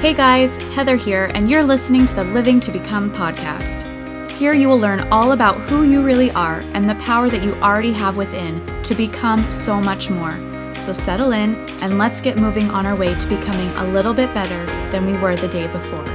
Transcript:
Hey guys, Heather here, and you're listening to the Living to Become podcast. Here you will learn all about who you really are and the power that you already have within to become so much more. So settle in and let's get moving on our way to becoming a little bit better than we were the day before.